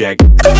object.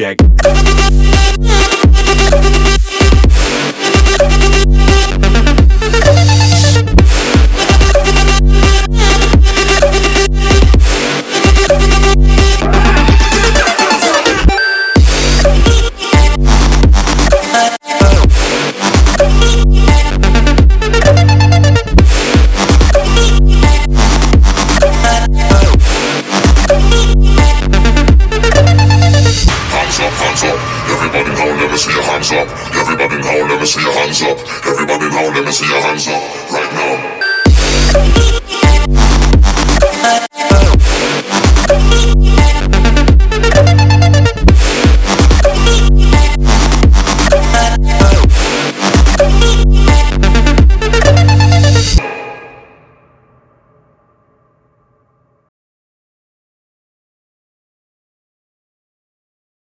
object see your hands up. Everybody now, let me see your hands up. Everybody now, let me see your hands up. Right now.